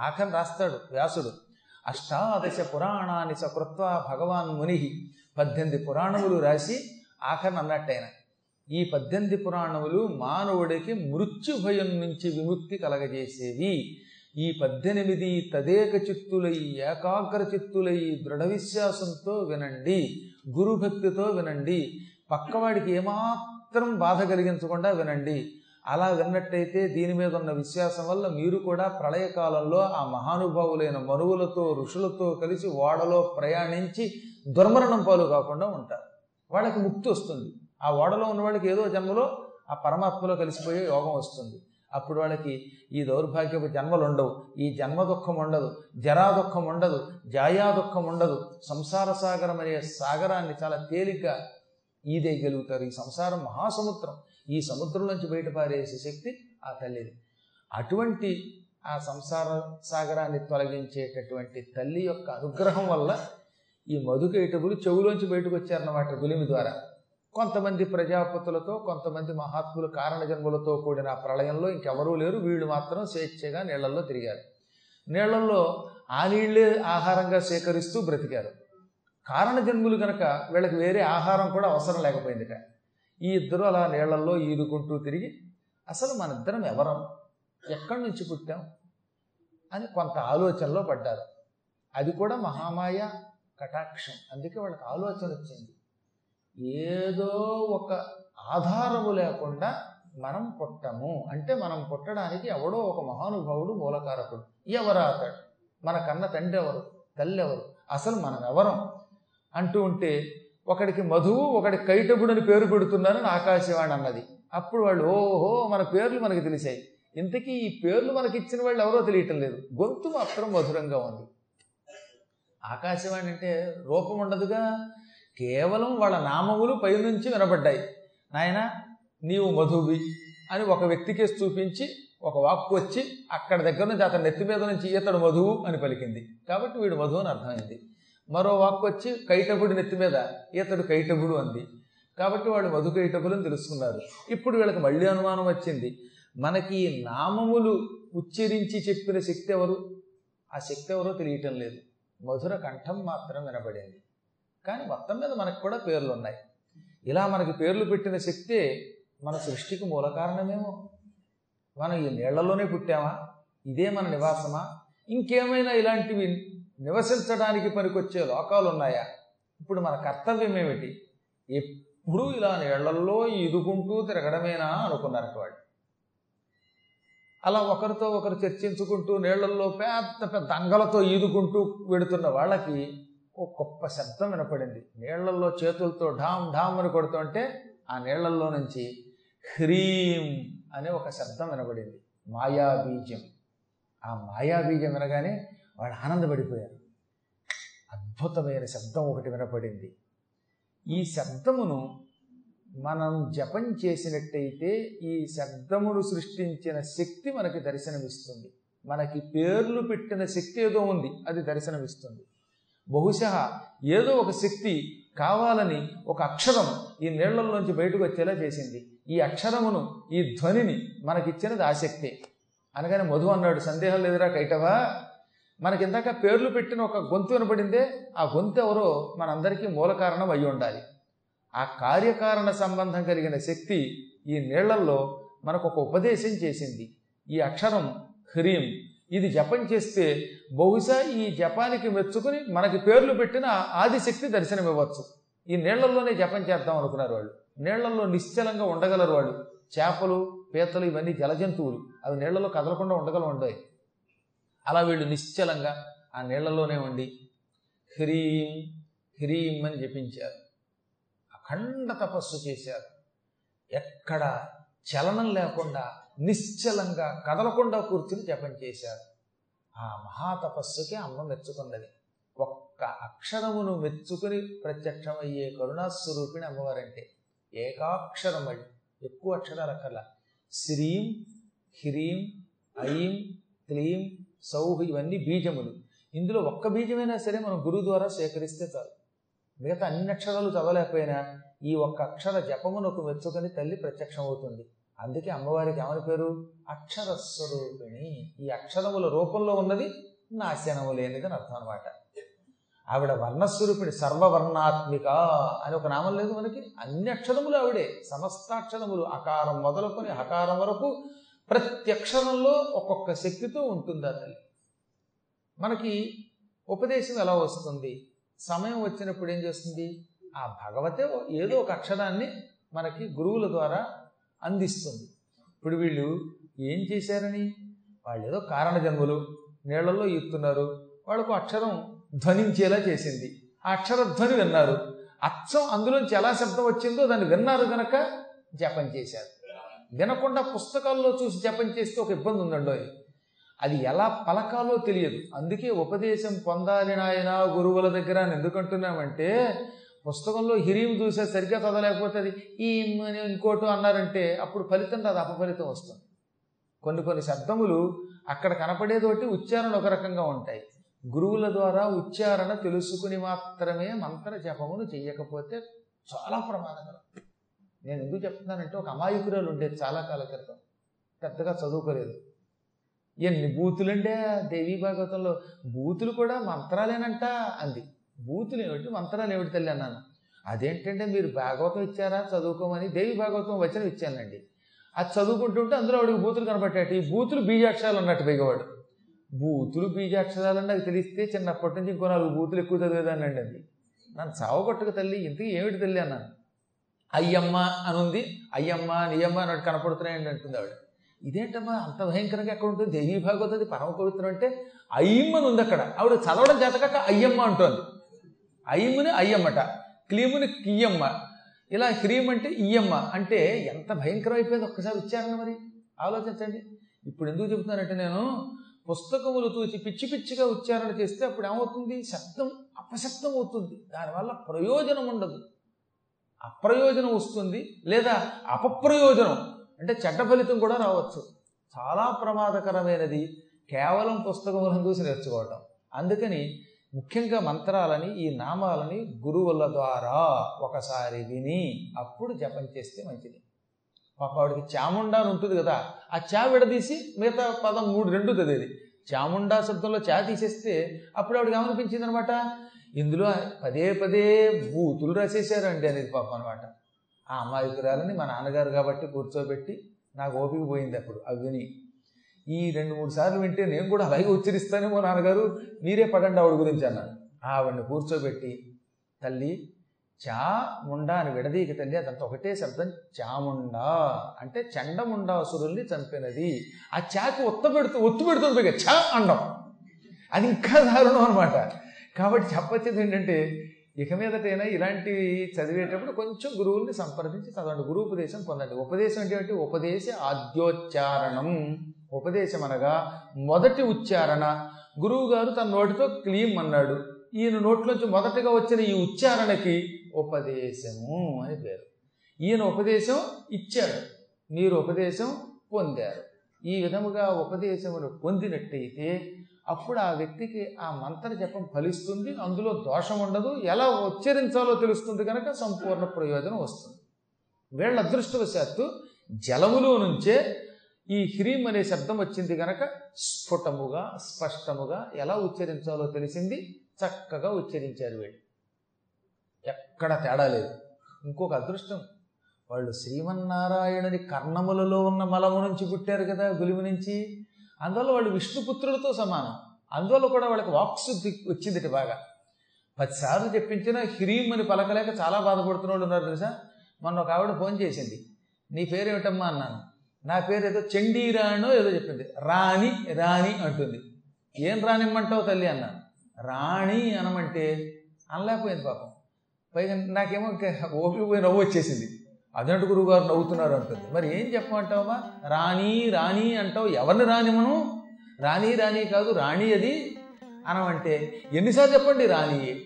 ఆఖరి రాస్తాడు వ్యాసుడు. అష్టాదశ పురాణాన్ని సకృత్వ భగవాన్ ముని పద్దెనిమిది పురాణములు రాసి ఆఖరిని అన్నట్టయిన. ఈ పద్దెనిమిది పురాణములు మానవుడికి మృత్యు భయం నుంచి విముక్తి కలగజేసేవి. ఈ పద్దెనిమిది తదేక చిత్తులై ఏకాగ్ర చిత్తులై దృఢ విశ్వాసంతో వినండి గురుభక్తితో వినండి పక్కవాడికి ఏమాత్రం బాధ కలిగించకుండా వినండి. అలా విన్నట్టయితే దీని మీద ఉన్న విశ్వాసం వల్ల మీరు కూడా ప్రళయకాలంలో ఆ మహానుభావులైన మనువులతో ఋషులతో కలిసి ఓడలో ప్రయాణించి దుర్మరణం పాలు కాకుండా ఉంటారు. వాళ్ళకి ముక్తి వస్తుంది. ఆ ఓడలో ఉన్న వాళ్ళకి ఏదో జన్మలో ఆ పరమాత్మలో కలిసిపోయే యోగం వస్తుంది. అప్పుడు వాళ్ళకి ఈ దౌర్భాగ్యపు జన్మలు ఉండవు. ఈ జన్మ దుఃఖం ఉండదు. జరా దుఃఖం ఉండదు. జాయా దుఃఖం ఉండదు. సంసార సాగరం అనే సాగరాన్ని చాలా తేలిగ్గా ఈదేయగలుగుతారు ఈ సంసారం మహాసముద్రం. ఈ సముద్రం నుంచి బయటపారేసే శక్తి ఆ తల్లిది అటువంటి ఆ సంసార సాగరాన్ని తొలగించేటటువంటి తల్లి యొక్క అనుగ్రహం వల్ల ఈ మధుకైటబులు చెవులోంచి బయటకు వచ్చారన్నమాట గులిమి ద్వారా. కొంతమంది ప్రజాపతులతో కొంతమంది మహాత్ములు కారణ జన్మలతో కూడిన ఆ ప్రళయంలో ఇంకెవరూ లేరు. వీళ్ళు మాత్రం స్వేచ్ఛగా నీళ్ళలో తిరిగారు. నీళ్ళలో ఆ నీళ్ళే ఆహారంగా సేకరిస్తూ బ్రతికారు. కారణ జన్ములు కనుక వీళ్ళకి వేరే ఆహారం కూడా అవసరం లేకపోయిందిట. ఈ ఇద్దరు అలా నీళ్ళల్లో ఈదుకుంటూ తిరిగి అసలు మన ఇద్దరం ఎవరం? ఎక్కడి నుంచి పుట్టాం? అని కొంత ఆలోచనలో పడ్డారు. అది కూడా మహామాయ కటాక్షం. అందుకే వాళ్ళకి ఆలోచన వచ్చింది. ఏదో ఒక ఆధారము లేకుండా మనం పుట్టము. అంటే మనం పుట్టడానికి ఎవడో ఒక మహానుభావుడు మూలకారకుడు. ఎవరు అతడు? మన కన్న తండ్రి ఎవరు తల్లి ఎవరు అసలు మనం ఎవరం? అంటూ ఉంటే ఒకడికి మధువు ఒకడికి కైటబుడని పేరు పెడుతున్నానని ఆకాశవాణి అన్నది. అప్పుడు వాళ్ళు ఓహో మన పేర్లు మనకి తెలిసాయి. ఇంతకీ ఈ పేర్లు మనకి ఇచ్చిన వాళ్ళు ఎవరో తెలియటం లేదు. గొంతు మాత్రం మధురంగా ఉంది. ఆకాశవాణి అంటే రూపం ఉండదుగా కేవలం వాళ్ళ నామములు పైనుంచి వినబడ్డాయి. నాయన నీవు మధువి అని ఒక వ్యక్తికే చూపించి ఒక వాక్కు వచ్చి అక్కడ దగ్గర నుంచి అతని నెత్తి మీద నుంచి ఈతడు మధువు అని పలికింది. కాబట్టి వీడు మధువు అని అర్థమైంది. మరో వాక్కు వచ్చి కైటగుడి నెత్తి మీద ఈతడు కైటగుడు అంది. కాబట్టి వాడు మధు కైటబులు అని తెలుసుకున్నారు. ఇప్పుడు వీళ్ళకి మళ్ళీ అనుమానం వచ్చింది. మనకి నామములు ఉచ్చరించి చెప్పిన శక్తి ఎవరు ఆ శక్తి ఎవరో తెలియటం లేదు. మధుర కంఠం మాత్రం వినబడింది. కానీ మొత్తం మీద మనకు కూడా పేర్లు ఉన్నాయి. ఇలా మనకి పేర్లు పెట్టిన శక్తే మన సృష్టికి మూల కారణమేమో? మనం ఈ నీళ్ళలోనే పుట్టామా? ఇదే మన నివాసమా? ఇంకేమైనా ఇలాంటివి నివసించడానికి పనికొచ్చే లోకాలు ఉన్నాయా ఇప్పుడు మన కర్తవ్యం ఏమిటి? ఎప్పుడూ ఇలా నీళ్ళల్లో ఈదుకుంటూ తిరగడమేనా అనుకున్నారు వాడు అలా ఒకరితో ఒకరు చర్చించుకుంటూ నీళ్ళల్లో పెద్ద పెద్ద అంగలతో ఈదుకుంటూ వెడుతున్న వాళ్ళకి ఒక గొప్ప శబ్దం వినపడింది. నీళ్ళల్లో చేతులతో ఢామ్ ఢామ్ అని కొడుతుంటే ఆ నీళ్ళల్లో నుంచి హ్రీం అనే ఒక శబ్దం వినపడింది. మాయాబీజం. ఆ మాయాబీజం వినగానే వాళ్ళు ఆనందపడిపోయారు. అద్భుతమైన శబ్దం ఒకటి వినపడింది. ఈ శబ్దమును మనం జపం చేసినట్టయితే ఈ శబ్దమును సృష్టించిన శక్తి మనకి దర్శనమిస్తుంది. మనకి పేర్లు పెట్టిన శక్తి ఏదో ఉంది అది దర్శనమిస్తుంది. బహుశా ఏదో ఒక శక్తి కావాలని ఒక అక్షరం ఈ నీళ్ళలోంచి బయటకు వచ్చేలా చేసింది. ఈ అక్షరమును ఈ ధ్వనిని మనకిచ్చినది ఆసక్తే అనగానే మధు అన్నాడు సందేహం లేదురా కైటవా? మనకి ఇందాక పేర్లు పెట్టిన ఒక గొంతు వినపడిందే ఆ గొంతు ఎవరో మనందరికీ మూల కారణం అయి ఉండాలి. ఆ కార్యకారణ సంబంధం కలిగిన శక్తి ఈ నీళ్ళల్లో మనకు ఒక ఉపదేశం చేసింది. ఈ అక్షరం హ్రీం. ఇది జపం చేస్తే బహుశా ఈ జపానికి మెచ్చుకుని మనకి పేర్లు పెట్టిన ఆదిశక్తి దర్శనం ఇవ్వచ్చు ఈ నీళ్ళలోనే జపం చేద్దాం అనుకున్నారు వాళ్ళు. నీళ్ళలో నిశ్చలంగా ఉండగలరు వాళ్ళు. చేపలు పీతలు ఇవన్నీ జలజంతువులు. అవి నీళ్ళలో కదలకుండా ఉండగల ఉండవు అలా వీళ్ళు నిశ్చలంగా ఆ నీళ్ళలోనే ఉండి హ్రీం హ్రీం అని జపించారు. అఖండ తపస్సు చేశారు. ఎక్కడ చలనం లేకుండా నిశ్చలంగా కదలకుండా కూర్చుని జపం చేశారు. ఆ మహాతపస్సుకి అమ్మ మెచ్చుకున్నది. ఒక్క అక్షరమును మెచ్చుకుని ప్రత్యక్షమయ్యే కరుణాస్వరూపిణి అమ్మవారంటే ఏకాక్షరం అడి ఎక్కువ అక్షరాలు అక్కర్లా. శ్రీం హ్రీం ఐం క్లీం సౌహు ఇవన్నీ బీజములు. ఇందులో ఒక్క బీజమైనా సరే మనం గురువు ద్వారా సేకరిస్తే చాలు. మిగతా అన్ని అక్షరాలు చదవలేకపోయినా ఈ ఒక్క అక్షర జపమునకు మెచ్చుకొని తల్లి ప్రత్యక్షం అవుతుంది అందుకే అమ్మవారికి ఏమని పేరు? అక్షర స్వరూపిణి ఈ అక్షరముల రూపంలో ఉన్నది నాశనము లేనిది అని అర్థం అనమాట ఆవిడ వర్ణస్వరూపిణి సర్వవర్ణాత్మిక అని ఒక నామం లేదు మనకి. అన్ని అక్షరములు ఆవిడే. సమస్తాక్షరములు అకారం మొదలుకొని హకారం వరకు ప్రతి అక్షరంలో ఒక్కొక్క శక్తితో ఉంటుంది ఆ తల్లి. మనకి ఉపదేశం ఎలా వస్తుంది? సమయం వచ్చినప్పుడు ఏం చేస్తుంది? ఆ భగవతే ఏదో ఒక అక్షరాన్ని మనకి గురువుల ద్వారా అందిస్తుంది. ఇప్పుడు వీళ్ళు ఏం చేశారని? వాళ్ళు ఏదో కారణ జన్మలు నీళ్ళలో ఈత్తున్నారు వాళ్ళకు అక్షరం ధ్వనించేలా చేసింది. ఆ అక్షర ధ్వని విన్నారు. అచ్చం అందులోంచి ఎలా శబ్దం వచ్చిందో దాన్ని విన్నారు కనుక జపం చేశారు. వినకుండా పుస్తకాల్లో చూసి జపం చేస్తే ఒక ఇబ్బంది ఉందండి. అది ఎలా పలకాలో తెలియదు. అందుకే ఉపదేశం పొందాలి నాయన గురువుల దగ్గర అని ఎందుకంటున్నామంటే పుస్తకంలో హిరీం చూసే సరిగ్గా చదవలేకపోతే అది ఈ ఇంకోటి అన్నారంటే అప్పుడు ఫలితం రాదు అపఫలితం వస్తుంది. కొన్ని కొన్ని శబ్దములు అక్కడ కనపడేదోటి ఉచ్చారణ ఒక రకంగా ఉంటాయి. గురువుల ద్వారా ఉచ్చారణ తెలుసుకుని మాత్రమే మంత్ర జపమును చేయకపోతే చాలా ప్రమాదకరం. నేను ఎందుకు చెప్తున్నానంటే ఒక అమాయకురాలు ఉండేది చాలా కాల క్రితం. పెద్దగా చదువుకోలేదు. ఎన్ని బూతులుండే దేవీ భాగవతంలో? బూతులు కూడా మంత్రాలేనంట అంది. బూతులు ఏమిటి? మంత్రాలు ఏమిటి తల్లి అన్నాను. అదేంటంటే మీరు భాగవతం ఇచ్చారా? చదువుకోమని దేవి భాగవతం వచ్చిన ఇచ్చానండి. అది చదువుకుంటుంటే అందులో ఆవిడకి బూతులు కనబట్టాడు ఈ బూతులు బీజాక్షరాలు అన్నట్టు బిగవాడు బూతులు బీజాక్షరాలు నాకు తెలిస్తే చిన్నప్పటి నుంచి ఇంకో నాలుగు బూతులు ఎక్కువ చదివేదానండి అది. నన్ను చావగొట్టక తల్లి. ఇంతకీ ఏమిటి తల్లి అన్నాను. అయ్యమ్మ అని ఉంది అయ్యమ్మ నియమ్మ అన్నట్టు కనపడుతున్నాయండి అంటుంది ఆవిడ. ఇదేంటమ్మా? అంత భయంకరంగా ఎక్కడ ఉంటుంది? దేవీ భాగవతది పరమ పవిత్రం అంటే అయ్యమ్మని ఉంది అక్కడ. ఆవిడ చదవడం చేతకాక అయ్యమ్మ అంటోంది. అయ్యమ్మని అయ్యమ్మట. క్లీముని కియ్యమ్మ ఇలా హ్రీం అంటే ఇయ్యమ్మ అంటే ఎంత భయంకరం అయిపోయింది. ఒక్కసారి ఉచ్చారణ మరి. ఆలోచించండి. ఇప్పుడు ఎందుకు చెబుతున్నానంటే నేను పుస్తకములు చూసి పిచ్చి పిచ్చిగా ఉచ్చారణ చేస్తే అప్పుడు ఏమవుతుంది? శబ్దం అపశబ్దం అవుతుంది. దానివల్ల ప్రయోజనం ఉండదు. అప్రయోజనం వస్తుంది లేదా అపప్రయోజనం అంటే చెడ్డ ఫలితం కూడా రావచ్చు. చాలా ప్రమాదకరమైనది. కేవలం పుస్తకములను చూసి నేర్చుకోవటం. అందుకని ముఖ్యంగా మంత్రాలని ఈ నామాలని గురువుల ద్వారా ఒకసారి విని అప్పుడు జపం చేస్తే మంచిది. పాప ఆవిడకి చాముండా అని ఉంటుంది కదా ఆ చా విడదీసి మిగతా పదం మూడు రెండు చదివేది. చాముండా శబ్దంలో చా తీసేస్తే అప్పుడు ఆవిడకి ఏమనిపించింది అనమాట ఇందులో పదే పదే బూతులు రాసేసారండి అనేది పాపం అనమాట ఆ అమాయకురాలని మా నాన్నగారు కాబట్టి కూర్చోబెట్టి నాకు ఓపిక పోయింది అప్పుడు అవి విని ఈ రెండు మూడు సార్లు వింటే నేను కూడా అలాగే ఉచ్చరిస్తానేమో నాన్నగారు మీరే పడండి ఆవిడ గురించి అన్నాను ఆవిడని కూర్చోబెట్టి తల్లి చా ముండా అని విడదీక తల్లి అదంతా ఒకటే శబ్దం చాముండా అంటే చండముండాసురుల్ని చంపినది. ఆ చాకు ఒత్త పెడుతూ ఒత్తు పెడుతుంది చా అండం. అది ఇంకా దారుణం అనమాట కాబట్టి చెప్పొచ్చేది ఏంటంటే ఇక మీదటైనా ఇలాంటివి చదివేటప్పుడు కొంచెం గురువుల్ని సంప్రదించి చదవండి. గురు ఉపదేశం పొందండి. ఉపదేశం అంటే ఉపదేశ ఆద్యోచ్చారణం. ఉపదేశం అనగా మొదటి ఉచ్చారణ. గురువు గారు తన నోటితో క్లీం అన్నాడు. ఈయన నోట్లోంచి మొదటగా వచ్చిన ఈ ఉచ్చారణకి ఉపదేశము అని పేరు. ఈయన ఉపదేశం ఇచ్చాడు మీరు ఉపదేశం పొందారు. ఈ విధముగా ఉపదేశములు పొందినట్టయితే అప్పుడు ఆ వ్యక్తికి ఆ మంత్ర జపం ఫలిస్తుంది అందులో దోషం ఉండదు. ఎలా ఉచ్చరించాలో తెలుస్తుంది కనుక సంపూర్ణ ప్రయోజనం వస్తుంది. వీళ్ళ అదృష్టవశాత్తు జలములో నుంచే ఈ హ్రీం అనే శబ్దం వచ్చింది కనుక స్ఫుటముగా స్పష్టముగా ఎలా ఉచ్చరించాలో తెలిసింది. చక్కగా ఉచ్చరించారు వీళ్ళు. ఎక్కడ తేడా లేదు. ఇంకొక అదృష్టం వాళ్ళు శ్రీమన్నారాయణుని కర్ణములలో ఉన్న మలము నుంచి పుట్టారు కదా గులిమి నుంచి. అందువల్ల వాళ్ళు విష్ణుపుత్రులతో సమానం. అందువల్ల కూడా వాళ్ళకి వాక్శుద్ధి వచ్చింది బాగా. పదిసార్లు చెప్పించిన హ్రీం అని పలకలేక చాలా బాధపడుతున్న వాళ్ళు ఉన్నారు తెలుసా? మొన్న ఒక ఆవిడ ఫోన్ చేసింది. నీ పేరేమిటమ్మా అన్నాను. నా పేరు ఏదో చండీరాణో ఏదో చెప్పింది. రాణి రాణి అంటుంది. ఏం రానిమ్మంటావు తల్లి అన్నాను. రాణి అనమంటే అనలేకపోయింది పాపం. పైగా నాకేమో ఓపిక పోయి నవ్వు వచ్చేసింది. అదంటు గురువు గారు నవ్వుతున్నారు అంటుంది. మరి ఏం చెప్పమంటావమ్మా? రాణి రాణి అంటావు. ఎవరిని రానిమను రాణి రాణి కాదు రాణి అది అనమంటే ఎన్నిసార్లు చెప్పండి రాణి?